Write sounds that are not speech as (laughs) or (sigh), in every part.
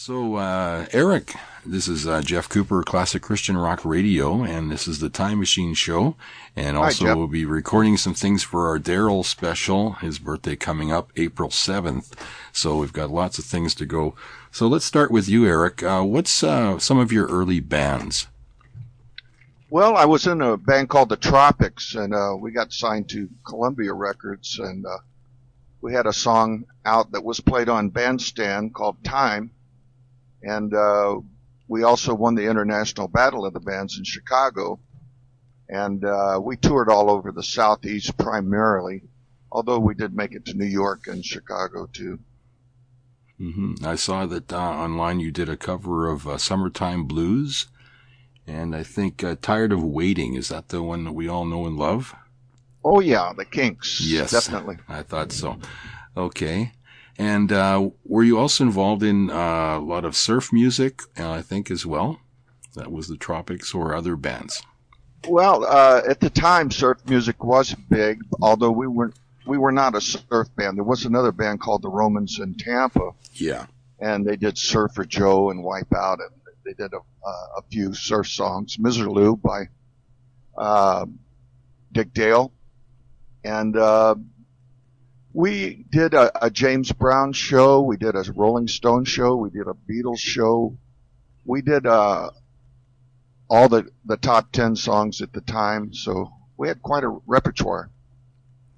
So, uh, Eric, this is uh, Jeff Cooper, Classic Christian Rock Radio, and this is the Time Machine Show. And also, Jeff. we'll be recording some things for our Darrell special, his birthday coming up April 7th. So, we've got lots of things to go. So, let's start with you, Eric. Uh, what's uh, some of your early bands? Well, I was in a band called the Tropics, and uh, we got signed to Columbia Records, and uh, we had a song out that was played on Bandstand called Time, and uh, we also won the International Battle of the Bands in Chicago, and uh, we toured all over the Southeast primarily, although we did make it to New York and Chicago too. hmm I saw that uh, online you did a cover of uh, Summertime Blues, and I think uh, Tired of Waiting. Is that the one that we all know and love? Oh yeah, the Kinks. Yes. definitely. I thought so. Okay. And uh, were you also involved in uh, a lot of surf music, uh, I think, as well? That was the Tropics or other bands? Well, uh, at the time, surf music was big, although we weren't. We were not a surf band. There was another band called the Romans in Tampa, Yeah. and they did Surfer Joe and Wipeout, and they did a, uh, a few surf songs. Miserlou by uh, Dick Dale, and uh, we did a, a James Brown show. We did a Rolling Stone show. We did a Beatles show. We did uh, all the the top ten songs at the time, so we had quite a repertoire.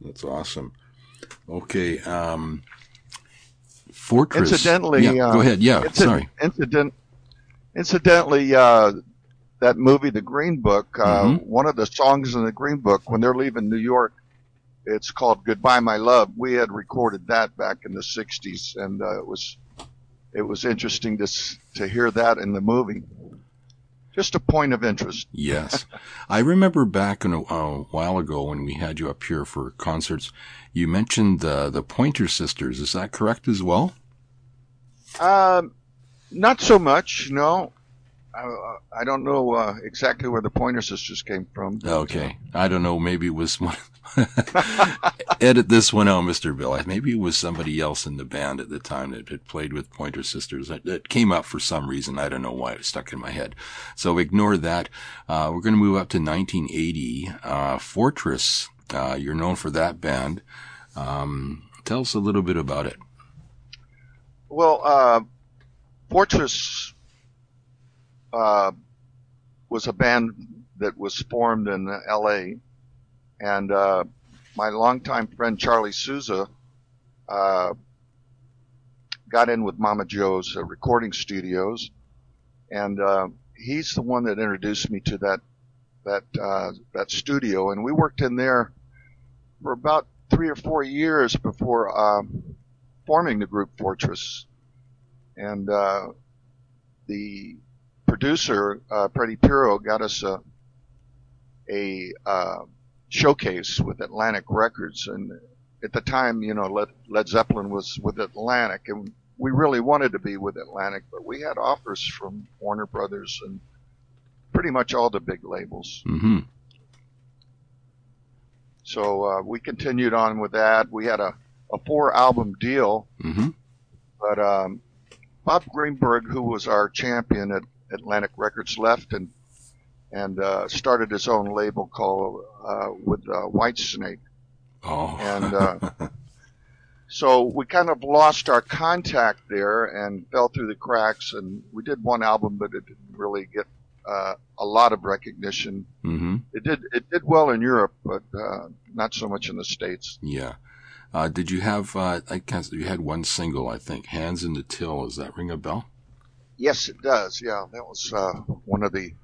That's awesome. Okay. Um, Fortress. Incidentally, Yeah, uh, go ahead. Yeah, sorry. Incident, incidentally, uh, that movie, The Green Book, uh, Mhm. one of the songs in The Green Book, when they're leaving New York, it's called "Goodbye, My Love." We had recorded that back in the '60s, and uh, it was it was interesting to to hear that in the movie. Just a point of interest. Yes. I remember back in a, a while ago when we had you up here for concerts, you mentioned the, the Pointer Sisters. Is that correct as well? Um, not so much, no. I, I don't know uh, exactly where the Pointer Sisters came from. Okay. I don't know. Maybe it was one. (laughs) Edit this one out, Mr. Bill. Maybe it was somebody else in the band at the time that had played with Pointer Sisters. It, came up for some reason. I don't know why it stuck in my head. So ignore that. Uh, we're going to move up to 1980. Uh, Fortress. Uh, you're known for that band. Um, tell us a little bit about it. Well, uh, Fortress uh, was a band that was formed in L.A. and uh, my longtime friend Charlie Souza uh, got in with Mama Jo's uh, recording studios, and uh, he's the one that introduced me to that that uh, that studio, and we worked in there for about three or four years before um, forming the group Fortress, and uh, the producer uh, Freddie Piro got us a a uh, showcase with Atlantic Records, and at the time, you know, Led, Led Zeppelin was with Atlantic, and we really wanted to be with Atlantic, but we had offers from Warner Brothers and pretty much all the big labels. hmm So uh, we continued on with that. We had a, a four album deal, hmm but um, Bob Greenberg, who was our champion at Atlantic Records, left and and uh, started his own label called uh, with uh, Whitesnake. Oh. And, uh, So we kind of lost our contact there and fell through the cracks. And we did one album, but it didn't really get uh, a lot of recognition. Mm-hmm. It did it did well in Europe, but uh, not so much in the states. Yeah. Uh, did you have, uh, I guess you had one single, I think, Hands in the Till. Does that ring a bell? Yes, it does. Yeah, that was uh, one of the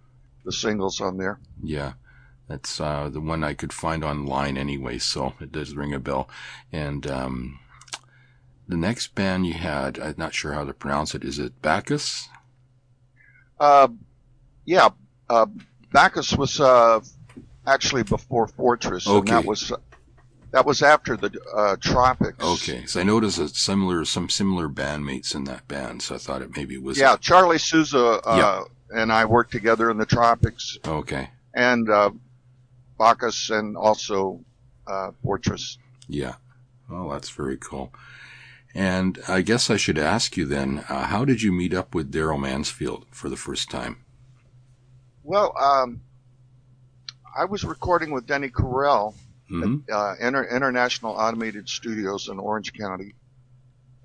the singles on there. Yeah. That's, uh, the one I could find online anyway, so (laughs) it does ring a bell. And, um, the next band you had, I'm not sure how to pronounce it. Is it Bacchus? Uh, yeah, uh, Bacchus was uh, actually before Fortress, and that was that was after the uh, Tropics. Okay. So I noticed a similar, some similar bandmates in that band, so I thought it maybe was. Yeah, Charlie Souza uh, and I worked together in the Tropics, Okay. and uh, Bacchus, and also uh, Fortress. Yeah. Oh, that's very cool. And I guess I should ask you then, uh, how did you meet up with Darrell Mansfield for the first time? Well, um, I was recording with Denny Correll hmm at uh, Inter- International Automated Studios in Orange County.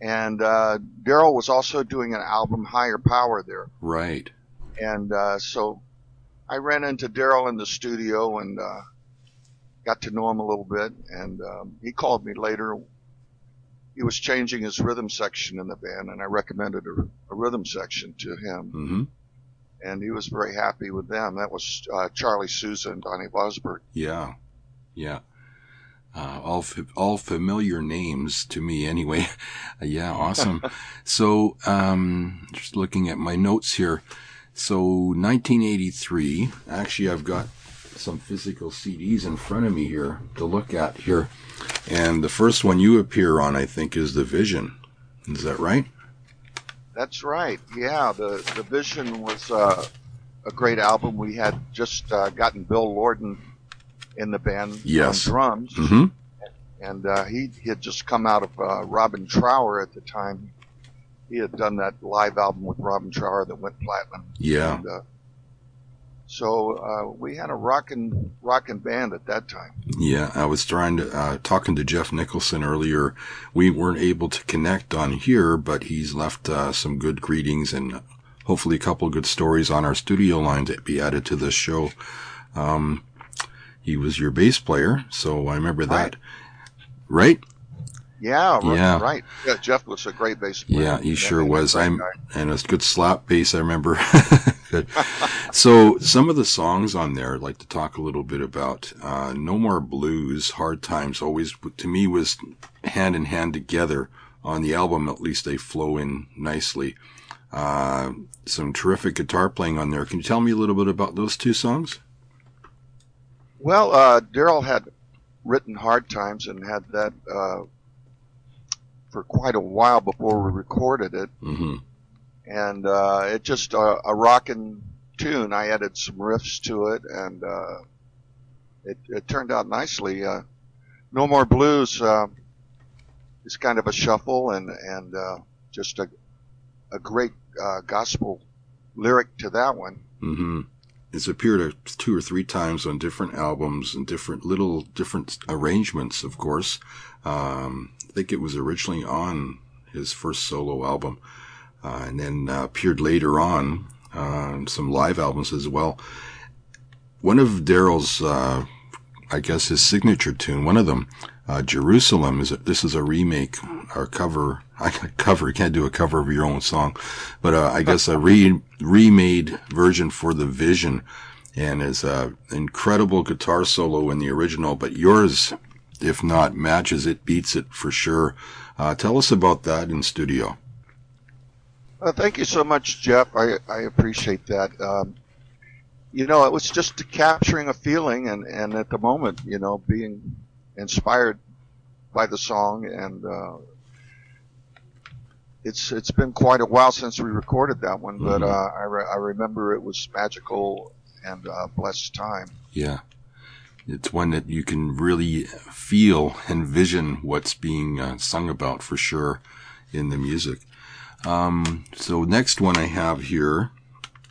And uh, Darrell was also doing an album, Higher Power, there. Right. And uh, so I ran into Darrell in the studio and uh, got to know him a little bit. And um, he called me later. He was changing his rhythm section in the band, and I recommended a, a rhythm section to him. hmm And he was very happy with them. That was uh, Charlie Souza and Donnie Bosberg. Yeah. Yeah. Uh, all all familiar names to me anyway. (laughs) yeah, awesome. (laughs) so, um, just looking at my notes here. So, 1983. Actually, I've got some physical CDs in front of me here to look at here, and the first one you appear on, I think, is the Vision. Is that right? That's right. Yeah, the the Vision was uh, a great album. We had just uh, gotten Bill Lordan in the band Yes. on drums, Mm-hmm. and uh, he, he had just come out of uh, Robin Trower at the time. He had done that live album with Robin Trower that went platinum. Yeah. And, uh, so uh, we had a rockin' rockin' band at that time. Yeah, I was trying to uh, talking to Jeff Nicholson earlier. We weren't able to connect on here, but he's left uh, some good greetings and hopefully a couple of good stories on our studio line to be added to this show. Um, he was your bass player, so I remember that. Right? Yeah, ri- Yeah. right. Yeah, Jeff was a great bass player. Yeah, he sure was. I'm and a good slap bass. I remember. (laughs) (laughs) So some of the songs on there, I'd like to talk a little bit about. Uh, no more blues, hard times. Always to me was hand in hand together on the album. At least they flow in nicely. Uh, some terrific guitar playing on there. Can you tell me a little bit about those two songs? Well, uh, Darrell had written Hard Times and had that uh, for quite a while before we recorded it, Mm-hmm. and uh, it just uh, a rocking tune. I added some riffs to it, and uh, it, it turned out nicely. Uh, no More Blues uh, is kind of a shuffle and and uh, just a a great uh, gospel lyric to that one. Mm-hmm. It's appeared uh, two or three times on different albums and different little different arrangements, of course. Um, I think it was originally on his first solo album, uh, and then uh, appeared later on on some live albums as well. One of Darrell's, uh, I guess, his signature tune, one of them, uh, Jerusalem, is a, this is a remake or cover. (laughs) I cover. Can't do a cover of your own song, but uh, I guess a re remade version for the Vision, and is a incredible guitar solo in the original. But yours, if not matches it, beats it for sure. Uh, tell us about that in studio. Uh, thank you so much, Jeff. I, I appreciate that. Um, you know, it was just capturing a feeling and, and at the moment, you know, being inspired by the song and, uh, it's, it's been quite a while since we recorded that one, but, Mhm. uh, I, re- I remember it was magical and, uh, blessed time. Yeah. It's one that you can really feel and vision what's being uh, sung about for sure in the music. Um, so next one I have here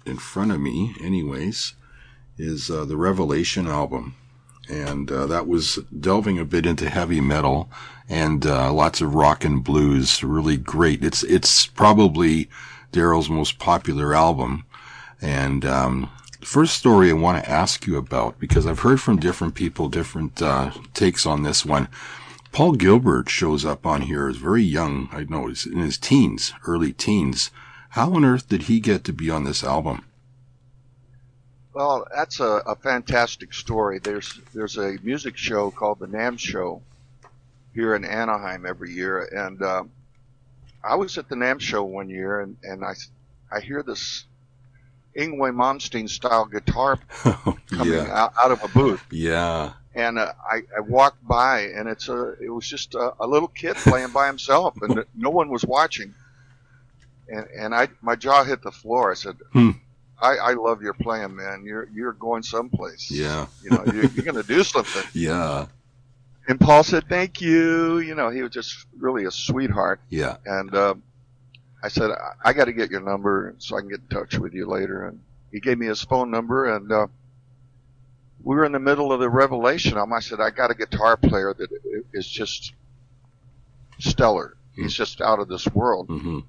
in front of me, anyways, is uh, the Revelation album, and uh, that was delving a bit into heavy metal and uh, lots of rock and blues. Really great. It's it's probably Darrell's most popular album, and um, first story I want to ask you about because I've heard from different people different uh, takes on this one. Paul Gilbert shows up on here as very young. I know he's in his teens, early teens. How on earth did he get to be on this album? Well, that's a, a fantastic story. There's there's a music show called the NAMM Show here in Anaheim every year, and um, I was at the NAMM Show one year, and, and I I hear this Yngwie Malmsteen style guitar (laughs) coming yeah, out, out of a booth, yeah, and uh, I I walked by, and it's a it was just a, a little kid (laughs) playing by himself, and no one was watching, and and I my jaw hit the floor. I said. Hmm. I, I love your plan, man. You're you're going someplace. yeah, You know, you're, you're going to do something. (laughs) yeah. and Paul said, "Thank you." You know, he was just really a sweetheart. Yeah. And uh, I said, "I, I got to get your number so I can get in touch with you later." And he gave me his phone number, and uh, we were in the middle of the Revelation album. I said, "I got a guitar player that is just stellar. He's just out of this world." hmm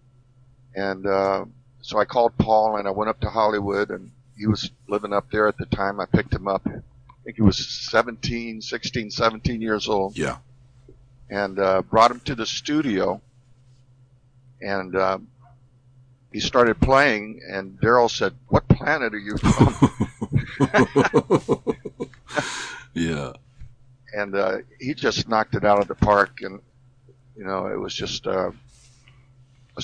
And uh, so I called Paul and I went up to Hollywood and he was living up there at the time. I picked him up. I think he was 17, 16, 17 years old Yeah. and uh, brought him to the studio. And uh, he started playing and Darrell said, what planet are you from? (laughs) yeah. and uh, he just knocked it out of the park. And, you know, it was just uh,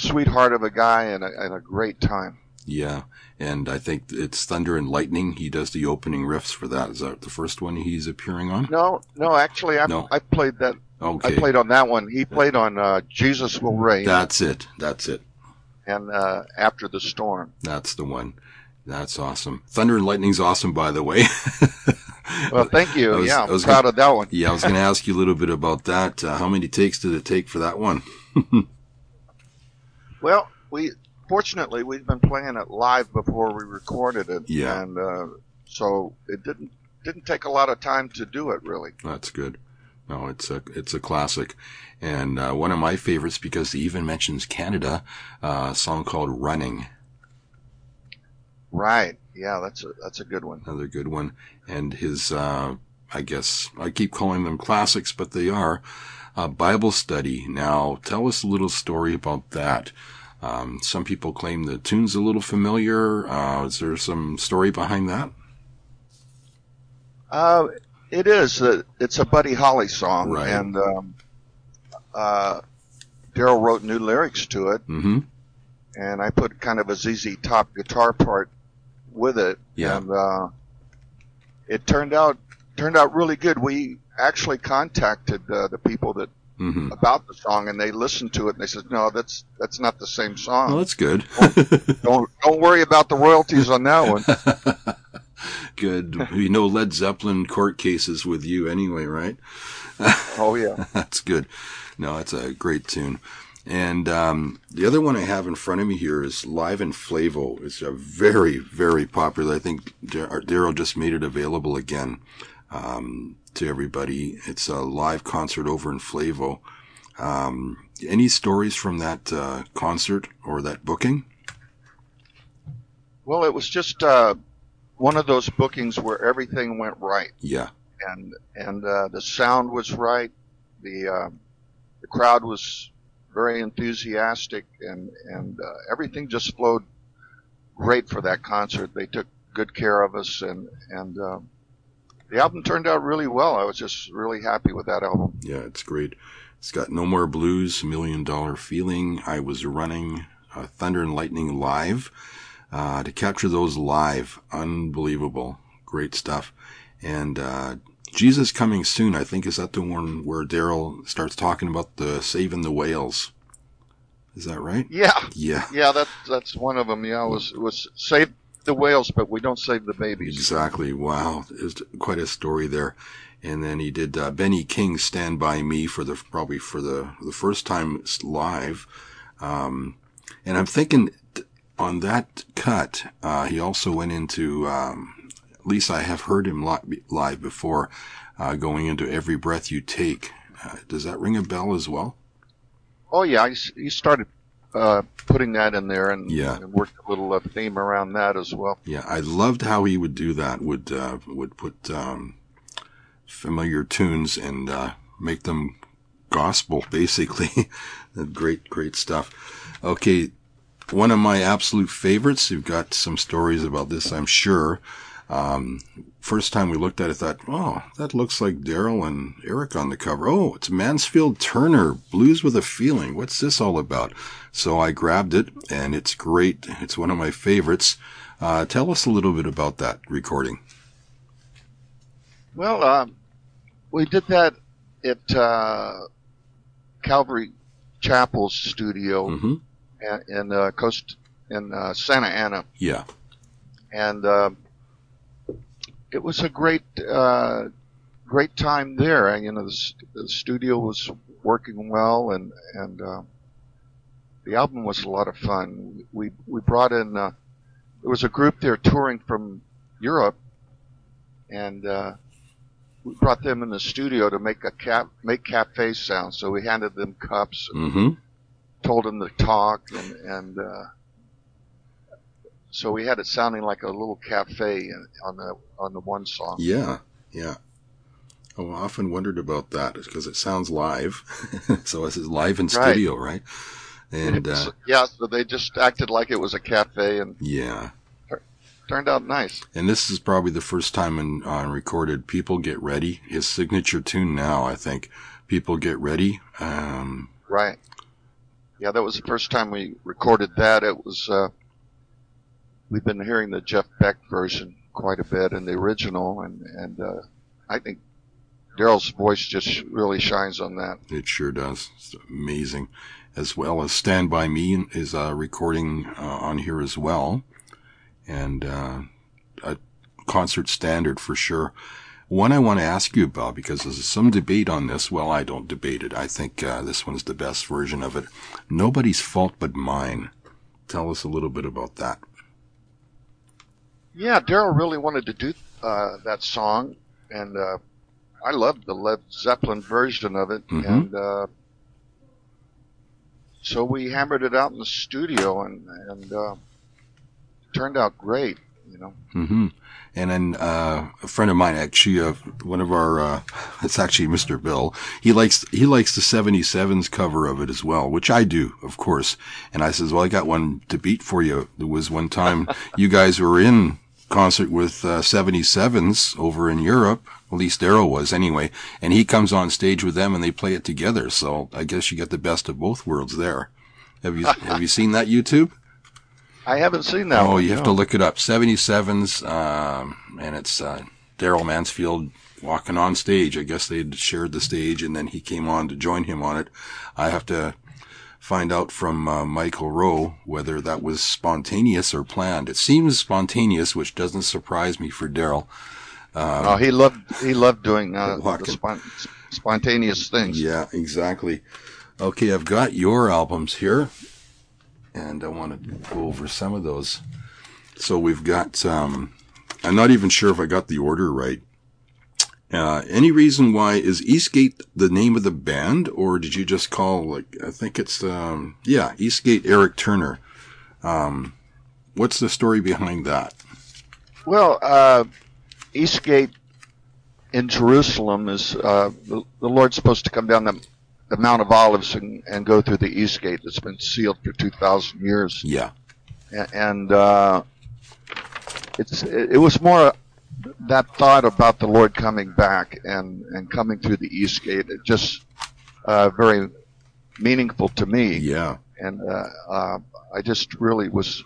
a sweetheart of a guy and a, and a great time. Yeah. And I think it's Thunder and Lightning. He does the opening riffs for that. Is that the first one he's appearing on? No, no, actually, I, No. I played that Okay. I played on that one. He played on uh, Jesus Will Reign That's it. That's it. and uh, After the Storm. That's the one. That's awesome. Thunder and Lightning's awesome, by the way. (laughs) Well, thank you. (laughs) I was- yeah, I I'm was proud gonna- of that one. yeah, I was going to ask you a little bit about that. Uh, how many takes did it take for that one? (laughs) Well, we fortunately we've been playing it live before we recorded it, Yeah. and uh, so it didn't didn't take a lot of time to do it really. That's good. No, it's a it's a classic, and uh, one of my favorites because he even mentions Canada. Uh, a song called "Running," Right? Yeah, that's a that's a good one. another good one, and his uh, I guess I keep calling them classics, but they are uh, Bible study. Now, tell us a little story about that. Um, some people claim the tune's a little familiar. Uh, is there some story behind that? Uh, it is. Uh, it's a Buddy Holly song, Right. and um, uh, Darrell wrote new lyrics to it. Mm-hmm. and I put kind of a ZZ Top guitar part with it. Yeah. And uh, it turned out turned out really good. We actually contacted uh, the people that Mm-hmm. about the song, and they listened to it, and they said, "No, that's that's not the same Well, song. that's good. (laughs) Don't don't worry about the royalties on that one." (laughs) good. We know Led Zeppelin court cases with you anyway, right? (laughs) oh yeah, That's good. No, that's a great tune. And um, the other one I have in front of me here is Live in Flevo. It's a very, very popular. I think Darrell just made it available again um, to everybody. It's a live concert over in Flevo. Um, any stories from that uh, concert or that booking? well, it was just uh, one of those bookings where everything went right, Yeah. and and uh, the sound was right, the uh, the crowd was very enthusiastic, and and uh, everything just flowed great for that concert. They took good care of us, and and um, the album turned out really well. I was just really happy with that album. Yeah, it's great. It's got No More Blues, Million Dollar Feeling, I Was Running, uh, Thunder and Lightning Live. Uh, to capture those live, unbelievable. Great stuff. And uh, Jesus Coming Soon, I think, is that the one where Darrell starts talking about the saving the whales? Is that right? Yeah, Yeah, yeah, that's that's one of them. Yeah, it was it was save the whales, but we don't save the babies. exactly. Wow. It's quite a story there. And then he did uh, Benny King Stand By Me for the probably for the the first time live. Um, and I'm thinking on that cut, uh, he also went into, um, at least I have heard him live before, uh, going into Every Breath You Take. Uh, does that ring a bell as well? Oh yeah, he started uh, putting that in there and, Yeah. and worked a little uh, theme around that as well. Yeah, I loved how he would do that. Would uh, would put um, familiar tunes and uh, make them gospel, (laughs) basically. great, great stuff. Okay, one of my absolute favorites. You've got some stories about this, I'm sure. Um, first time we looked at it, thought, oh, that looks like Darrell and Eric on the cover. Oh, it's Mansfield Turner, Blues with a Feeling. What's this all about? So I grabbed it, and it's great. It's one of my favorites. Uh, tell us a little bit about that recording. Well, um, we did that at uh, Calvary Chapel's studio hmm in, in uh, Coast in uh, Santa Ana, Yeah. and uh, it was a great, uh, great time there. You know, the, the studio was working well, and and uh, the album was a lot of fun. We we brought in uh, there was a group there touring from Europe, and uh, we brought them in the studio to make a cap make cafe sound. So we handed them cups, and Mm-hmm. told them to talk, and and uh, so we had it sounding like a little cafe on the on the one song. Yeah, yeah. Oh, I often wondered about that because it sounds live. (laughs) so this is live in studio, right? And uh, yeah, so they just acted like it was a cafe and yeah, turned out nice. and this is probably the first time in on recorded. People get ready. His signature tune now, I think. People get ready. Um, Right. Yeah, that was the first time we recorded that. It was uh, we've been hearing the Jeff Beck version quite a bit and the original, and and uh, I think Darrell's voice just really shines on that. It sure does. It's amazing. As well as Stand By Me is a recording uh, on here as well. And uh, a concert standard for sure. One I want to ask you about because there's some debate on this. Well, I don't debate it. I think uh, this one's the best version of it. Nobody's Fault But Mine. Tell us a little bit about that. Yeah, Darrell really wanted to do uh, that song, and uh, I loved the Led Zeppelin version of it, Mhm. and uh, so we hammered it out in the studio, and and uh, turned out great. You know, hmm And then uh, a friend of mine, actually, uh, one of our, uh, (laughs) it's actually Mr. Bill. He likes he likes the '77s cover of it as well, which I do, of course. And I says, well, I got one to beat for you. There was one time (laughs) you guys were in concert with uh, '77s over in Europe. At least Darrell was anyway, and he comes on stage with them and they play it together. So I guess you get the best of both worlds there. Have you (laughs) have you seen that YouTube? I haven't seen that. Oh, one, you have to look it up. 77s, um, and it's uh, Darrell Mansfield walking on stage. I guess they'd shared the stage, and then he came on to join him on it. I have to find out from uh, Michael Roe whether that was spontaneous or planned. It seems spontaneous, which doesn't surprise me for Darrell. Oh, he loved he loved doing uh, the spon- spontaneous things. Yeah, exactly. Okay, I've got your albums here, and I want to go over some of those. So we've got, um, I'm not even sure if I got the order right. Uh, any reason why is Eastgate the name of the band, or did you just call like I think it's um, yeah Eastgate Eric Turner? Um, what's the story behind that? Well, uh, Eastgate in Jerusalem is uh, the, the Lord's supposed to come down the, the Mount of Olives and, and go through the Eastgate that's been sealed for two thousand years, Yeah, A- and uh, it's it, it was more that thought about the Lord coming back and and coming through the East Gate, it just uh, very meaningful to me, yeah. and uh, uh, I just really was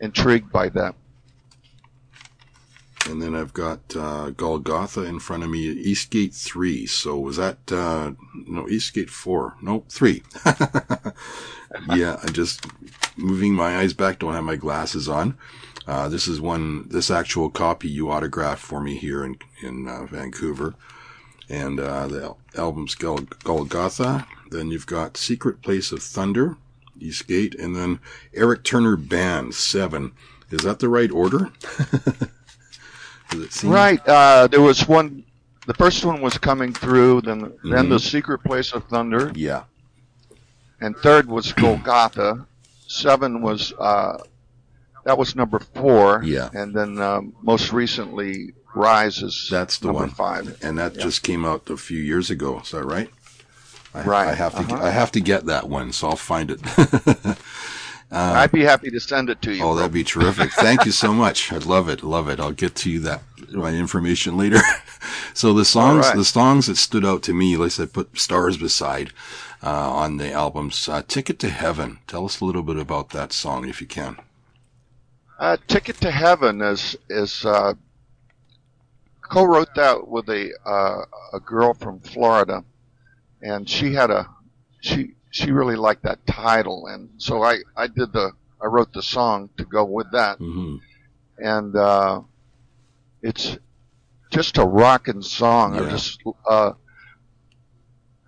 intrigued by that. And then I've got uh, Golgotha in front of me, Eastgate 3. So was that, uh, no, Eastgate 4. No, 3. (laughs) yeah, I'm just moving my eyes back, don't have my glasses on. Uh, this is one, this actual copy you autographed for me here in, in uh, Vancouver. And uh, the al- album's Gol- Golgotha. Then you've got Secret Place of Thunder, Eastgate, and then Eric Turner Band, 7. Is that the right order? (laughs) Does it seem Right. Uh, there was one. The first one was coming through. Then, then Mhm. the secret place of thunder, Yeah. and third was Golgotha. Seven was uh, that was number four. Yeah. And then um, most recently, Rise is That's the one. five. And that Yeah. just came out a few years ago. Is that right? I, Right. I have to. Uh-huh. I have to get that one, so I'll find it. (laughs) I'd be happy to send it to you. oh, bro. that'd be terrific. Thank you so much. I'd love it. Love it. I'll get to you that my information later. (laughs) so the songs, right. the songs that stood out to me, like I put stars beside uh, on the albums. Uh, Ticket to Heaven. Tell us a little bit about that song, if you can. Uh, Ticket to Heaven is is uh, co-wrote that with a uh, a girl from Florida, and she had a she she really liked that title, and so I I did the I wrote the song to go with that, hmm and uh, it's just a rocking song. I just uh,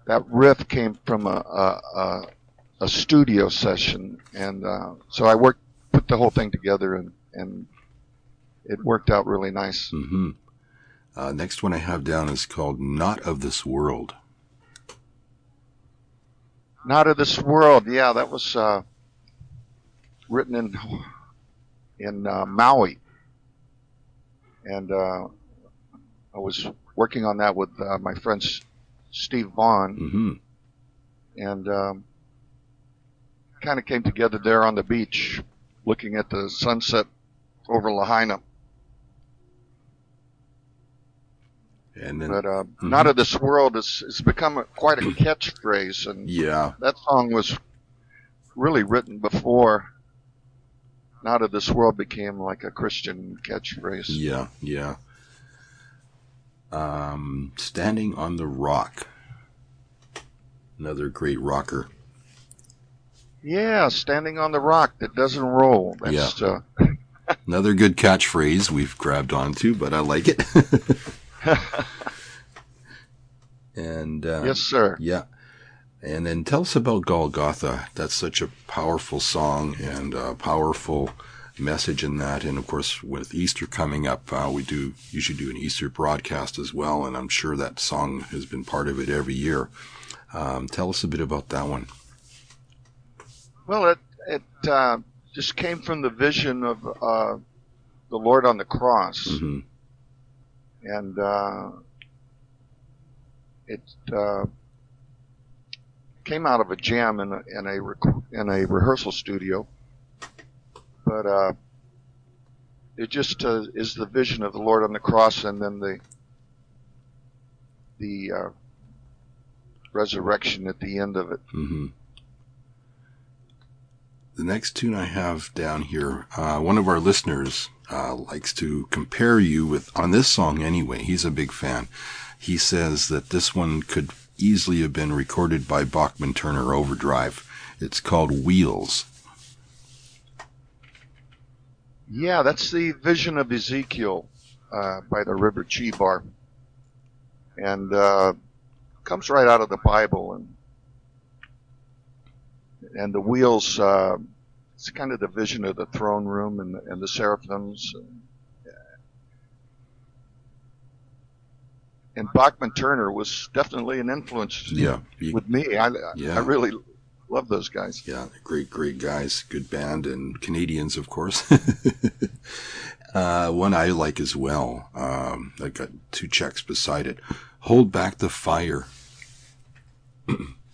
that riff came from a a, a, a studio session, and uh, so I worked put the whole thing together, and and it worked out really nice. hmm Uh, next one I have down is called "Not of This World." Not of this world. Yeah, that was uh, written in in uh, Maui, and uh, I was working on that with uh, my friend Steve Vaughn, hmm and um, kind of came together there on the beach, looking at the sunset over Lahaina. And then, But uh, Mhm. "Not of this world" is has become a, quite a catchphrase, and yeah, that song was really written before "Not of this world" became like a Christian catchphrase. yeah, yeah. Um, "Standing on the Rock." Another great rocker. Yeah, standing on the rock that doesn't roll. That's uh, (laughs) Another good catchphrase we've grabbed onto, but I like it. (laughs) and uh, yes, sir. Yeah. And then tell us about Golgotha. That's such a powerful song and a powerful message in that. And of course, with Easter coming up, uh, we do usually do an Easter broadcast as well. And I'm sure that song has been part of it every year. Um, tell us a bit about that one. Well, it it uh, just came from the vision of uh, the Lord on the cross, hmm and uh, it uh, came out of a jam in a in a, rec- in a rehearsal studio. But uh, it just uh, is the vision of the Lord on the cross, and then the the uh, resurrection at the end of it. hmm The next tune I have down here, uh, one of our listeners uh, likes to compare you with, on this song anyway, he's a big fan. He says that this one could easily have been recorded by Bachman Turner Overdrive. It's called Wheels. Yeah, that's the vision of Ezekiel uh, by the River Chebar, and uh, comes right out of the Bible, and and the wheels. Uh, it's kind of the vision of the throne room and and the seraphims. And, and Bachman Turner was definitely an influence Yeah. You- with me. I Yeah. I really love those guys. Yeah, great, great guys, good band, and Canadians, of course. (laughs) uh, one I like as well. Um, I got two checks beside it. Hold back the fire. (clears throat)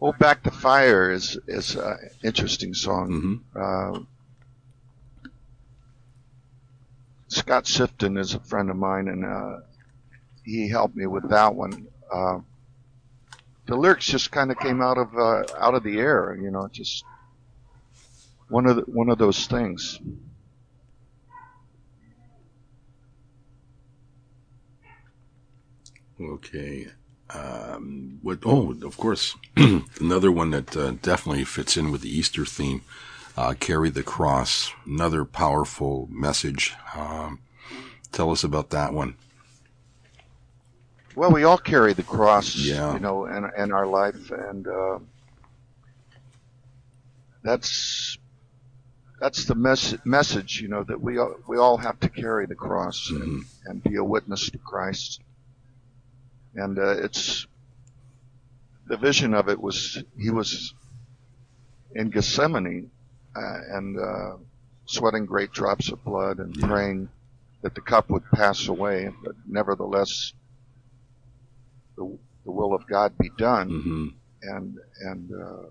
Hold Back to Fire is is an interesting song. hmm Uh, Scott Sifton is a friend of mine, and uh, he helped me with that one. Uh, the lyrics just kind of came out of uh, out of the air, you know, just one of the, one of those things. Okay. Um, what? Oh, of course, (clears throat) another one that uh, definitely fits in with the Easter theme. Uh, Carry the cross. Another powerful message. Um, tell us about that one. Well, we all carry the cross, Yeah. you know, in, in our life, and uh, that's that's the mes- message, you know, that we all, we all have to carry the cross Mhm. and, and be a witness to Christ. And uh, it's the vision of it was he was in Gethsemane uh, and uh, sweating great drops of blood and Yeah. praying that the cup would pass away, but nevertheless the, the will of God be done. hmm And and uh,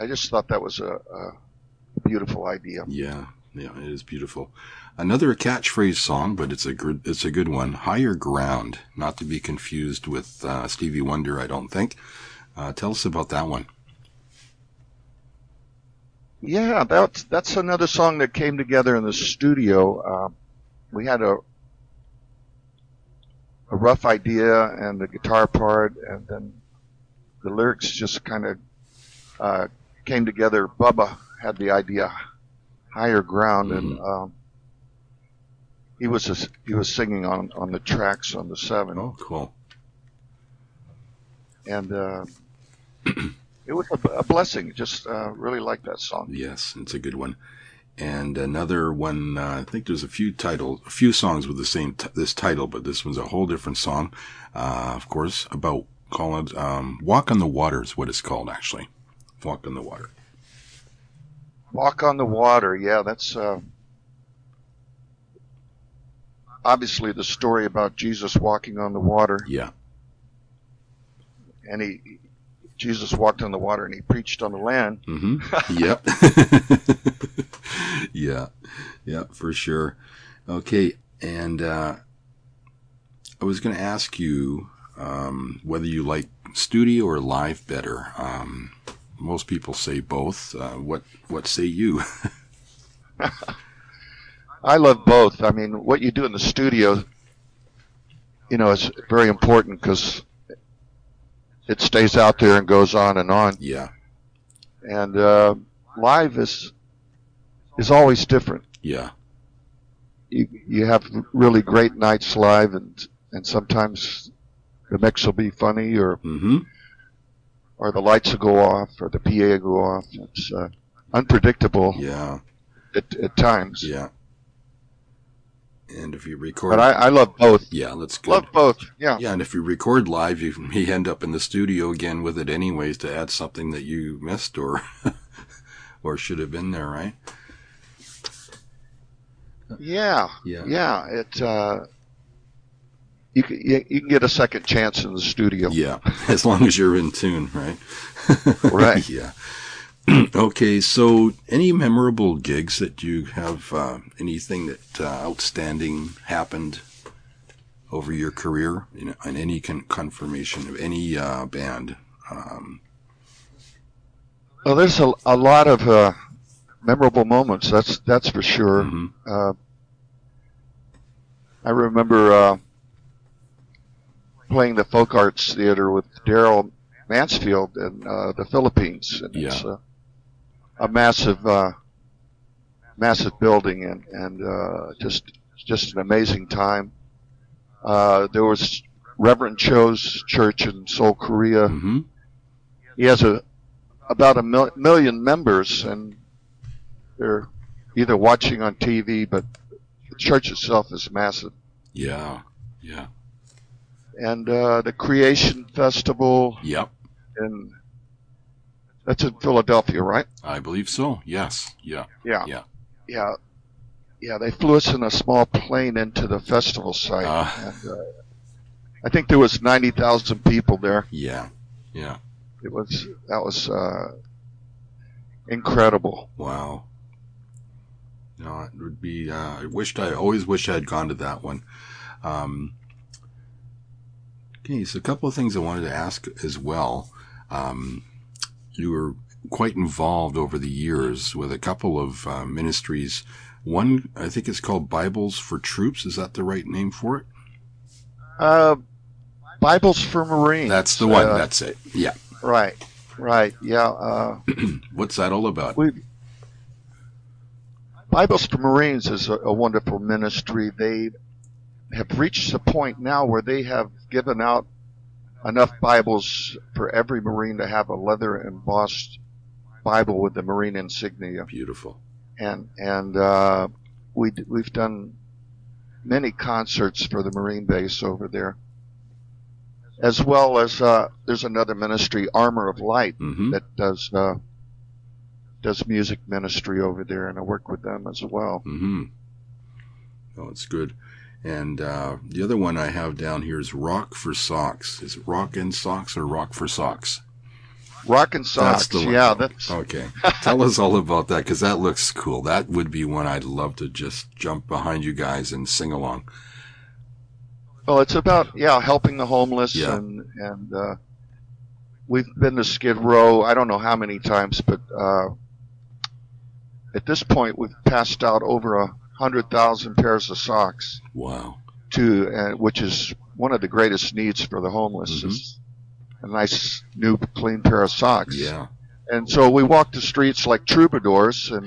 I just thought that was a, a beautiful idea. Yeah, yeah, it is beautiful. Another catchphrase song, but it's a good, it's a good one. Higher ground, not to be confused with uh, Stevie Wonder, I don't think. Uh, tell us about that one. Yeah, that's that's another song that came together in the studio. Uh, we had a a rough idea and the guitar part, and then the lyrics just kind of uh, came together. Bubba had the idea, higher ground, and um, he was a, he was singing on on the tracks on the seven, Oh, cool. and uh, (clears throat) it was a, a blessing. Just uh, really like that song. Yes, it's a good one. And another one, uh, I think there's a few title, a few songs with the same t- this title, but this one's a whole different song. Uh, of course, about call it um, "Walk on the Water" is what it's called actually. "Walk on the Water." Walk on the water. Yeah, that's uh, obviously the story about Jesus walking on the water, Yeah, and he Jesus walked on the water and he preached on the land. hmm (laughs) yep. (laughs) yeah, yeah, for sure. Okay, and uh, I was going to ask you um, whether you like studio or live better. Um, most people say both. Uh, what What say you? (laughs) I love both. I mean, what you do in the studio, you know, is very important because it stays out there and goes on and on. yeah, And uh, live is is always different. yeah, You you have really great nights live, and and sometimes the mix will be funny, or hmm or the lights will go off, or the PA will go off. It's uh, unpredictable yeah, at, at times. yeah. And if you record, But I, I love both. yeah, that's good. Love both. Yeah. Yeah, and if you record live, you may end up in the studio again with it anyways to add something that you missed or (laughs) or should have been there, right? Yeah. Yeah. Yeah. It. Uh, you can you, you can get a second chance in the studio. Yeah, (laughs) as long as you're in tune, right? Right. (laughs) yeah. (clears throat) okay, so any memorable gigs that you have, uh, anything that uh, outstanding happened over your career in, in any con- confirmation of any uh, band? Um, Well, there's a, a lot of uh, memorable moments. That's that's for sure. mhm. Uh, I remember uh, playing the Folk Arts Theater with Darrell Mansfield in uh, the Philippines. And Yeah. A, massive, uh, massive building and and uh, just just an amazing time. Uh, there was Reverend Cho's church in Seoul, Korea. Mhm. He has a about a mil- million members, and they're either watching on TV, but the church itself is massive. Yeah, yeah, And uh, the Creation Festival, yep. and that's in Philadelphia, right? I believe so. Yes, yeah, Yeah. Yeah. Yeah. Yeah, they flew us in a small plane into the festival site. Ah. and, uh, I think there was 90,000 people there. yeah, yeah. It was, that was, uh, incredible. Wow. No, it would be. Uh, I wished I always wished I had gone to that one. Um, okay, so a couple of things I wanted to ask as well. Um, you were quite involved over the years with a couple of uh, ministries. One, I think it's called Bibles for Troops. Is that the right name for it? Uh, Bibles for Marines. That's the one. Uh, That's it. Yeah. Right, right, yeah. Uh, (clears throat) What's that all about? we Bibles for Marines is a, a wonderful ministry. They have reached a point now where they have given out enough Bibles for every Marine to have a leather embossed Bible with the Marine insignia, Beautiful. and and uh, we we've done many concerts for the Marine base over there, as well as uh, there's another ministry, Armor of Light hmm that does uh, does music ministry over there, and I work with them as well. Mm hmm Oh, it's good. And uh, the other one I have down here is Rock for Socks. Is it Rock and Socks or Rock for Socks? Rock and socks, one. yeah, that's Okay. Tell us all about that because that looks cool. That would be one I'd love to just jump behind you guys and sing along. well, it's about yeah helping the homeless, Yeah. and and uh, we've been to Skid Row. I don't know how many times, but uh, at this point we've passed out over a hundred thousand pairs of socks Wow. to, uh, which is one of the greatest needs for the homeless. Mhm. Is a nice new clean pair of socks. Yeah. And so we walk the streets like troubadours, and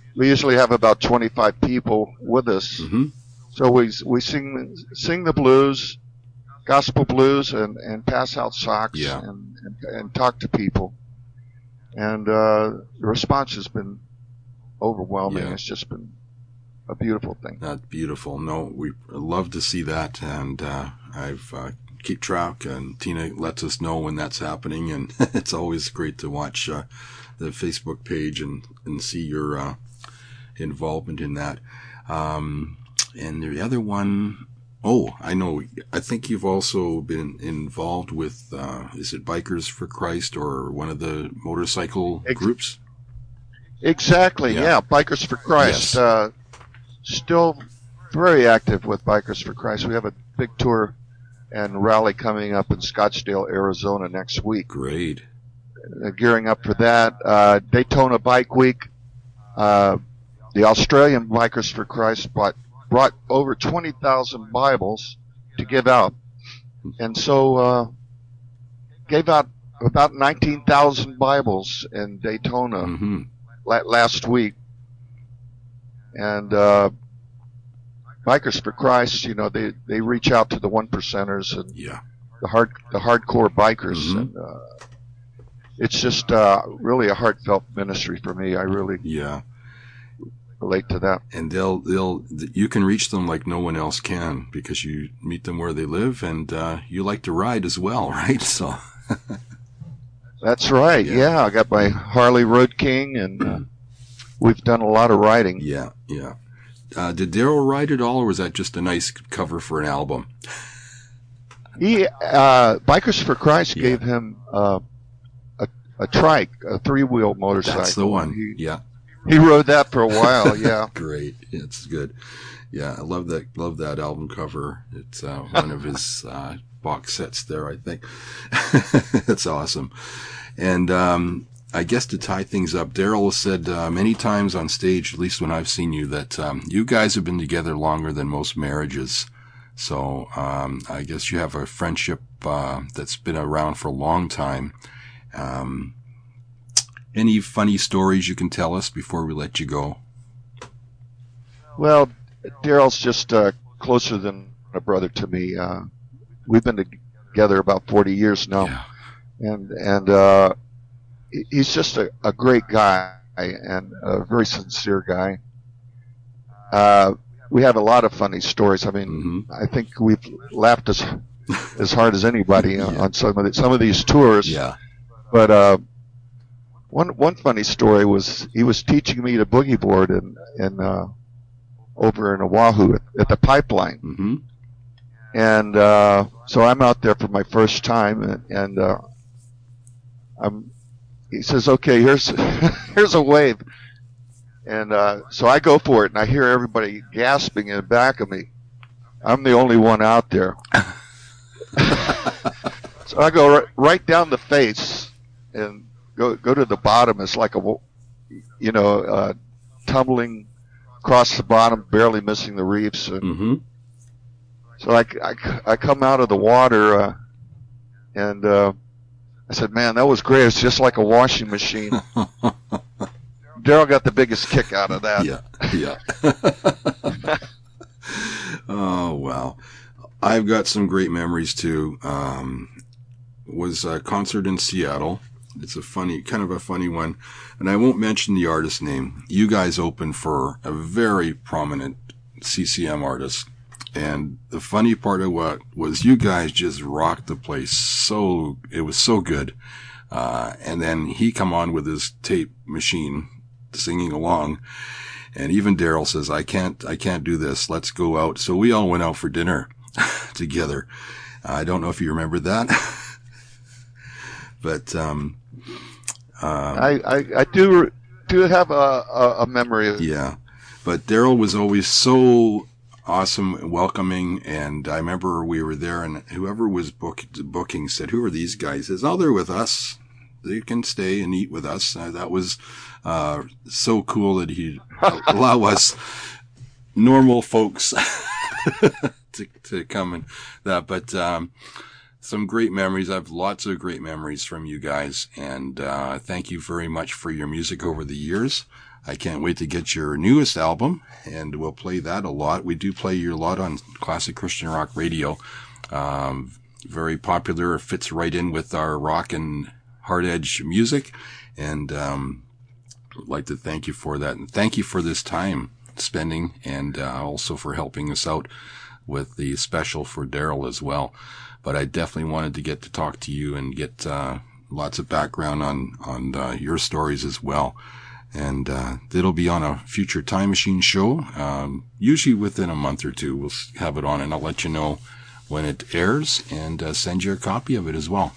(laughs) we usually have about 25 people with us. hmm So we we sing sing the blues, gospel blues, and and pass out socks Yeah. and, and and talk to people. And uh, the response has been overwhelming. Yeah. It's just been a beautiful thing. That's beautiful. No, we love to see that, and uh, I've uh, keep track, and Tina lets us know when that's happening, and (laughs) it's always great to watch uh, the Facebook page and and see your uh, involvement in that. Um, and the other one, oh, I know. I think you've also been involved with. Uh, is it Bikers for Christ or one of the motorcycle Ex- groups? Exactly. Yeah. Yeah. Bikers for Christ. Yes. Uh, still very active with Bikers for Christ. We have a big tour and rally coming up in Scottsdale, Arizona next week. Great. Uh, gearing up for that. Uh, Daytona Bike Week. Uh, the Australian Bikers for Christ brought, brought over 20,000 Bibles to give out. And so, uh, gave out about 19,000 Bibles in Daytona hmm la- last week, and uh, Bikers for Christ, you know, they they reach out to the one percenters and Yeah. the hard the hardcore bikers, Mhm. and uh, it's just uh, really a heartfelt ministry for me. I really Yeah. relate to that. and they'll they'll you can reach them like no one else can because you meet them where they live and uh, you like to ride as well (laughs) right so That's right. Yeah. Yeah, I got my Harley Road King, and uh, (clears throat) we've done a lot of writing. yeah yeah. Uh, did Darrell write it all or was that just a nice cover for an album? He uh, Bikers for Christ Yeah. gave him uh, a a trike, a three wheel motorcycle. that's the one. He, yeah. He rode that for a while, (laughs) yeah. great. It's good. Yeah i love that love that album cover. It's uh, (laughs) one of his uh, box sets there i think. (laughs) That's awesome. And um, I guess to tie things up, Darrell has said uh, many times on stage, at least when I've seen you, that um, you guys have been together longer than most marriages. So um, I guess you have a friendship uh, that's been around for a long time. Um, any funny stories you can tell us before we let you go? Well, Darrell's just uh, closer than a brother to me. Uh, we've been together about 40 years now, Yeah. and and uh, he's just a, a great guy and a very sincere guy. Uh, we have a lot of funny stories. I mean, hmm I think we've laughed as as hard as anybody on- Yeah. on some of the, some of these tours. Yeah. But uh, one one funny story was he was teaching me to boogie board in in uh, over in Oahu at, at the pipeline, hmm and uh, so I'm out there for my first time, and, and uh, I'm. He says, "Okay, here's (laughs) here's a wave," and uh, so I go for it, and I hear everybody gasping in the back of me. I'm the only one out there. (laughs) so I go right, right down the face and go go to the bottom. It's like a, you know, uh, tumbling across the bottom, barely missing the reefs. And hmm so I, I, I come out of the water, uh, and uh, I said, "Man, that was great. It's just like a washing machine." (laughs) Darrell got the biggest kick out of that. yeah, yeah. (laughs) oh wow, I've got some great memories too. Um, was a concert in Seattle. It's a funny, kind of a funny one, and I won't mention the artist name. You guys opened for a very prominent CCM artist, and the funny part of what was you guys just rocked the place. So it was so good. Uh, and then he come on with his tape machine, singing along. And even Darrell says, I can't, I can't do this. Let's go out. So we all went out for dinner (laughs) together. I don't know if you remember that, (laughs) but, um, uh, I, I, I do do have a, a, a memory of yeah, but Darrell was always so awesome, and welcoming, and I remember we were there, and whoever was book, booking said, "Who are these guys?" He says, "Oh, they're with us. They can stay and eat with us." Uh, that was uh, so cool that he (laughs) allow us normal folks (laughs) to to come and that. But um, some great memories. I have lots of great memories from you guys, and uh, thank you very much for your music over the years. I can't wait to get your newest album, and we'll play that a lot. We do play you a lot on classic Christian rock radio. Um, very popular, fits right in with our rock and hard edge music, and um, I'd like to thank you for that, and thank you for this time spending, and uh, also for helping us out with the special for Darrell as well. But I definitely wanted to get to talk to you and get uh, lots of background on on uh, your stories as well. And uh, it'll be on a future Time Machine show, um, usually within a month or two. We'll have it on, and I'll let you know when it airs and uh, send you a copy of it as well.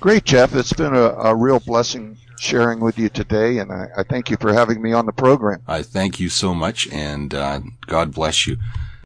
Great, Jeff. It's been a, a real blessing sharing with you today, and I, I, thank you for having me on the program. I thank you so much, and uh, God bless you.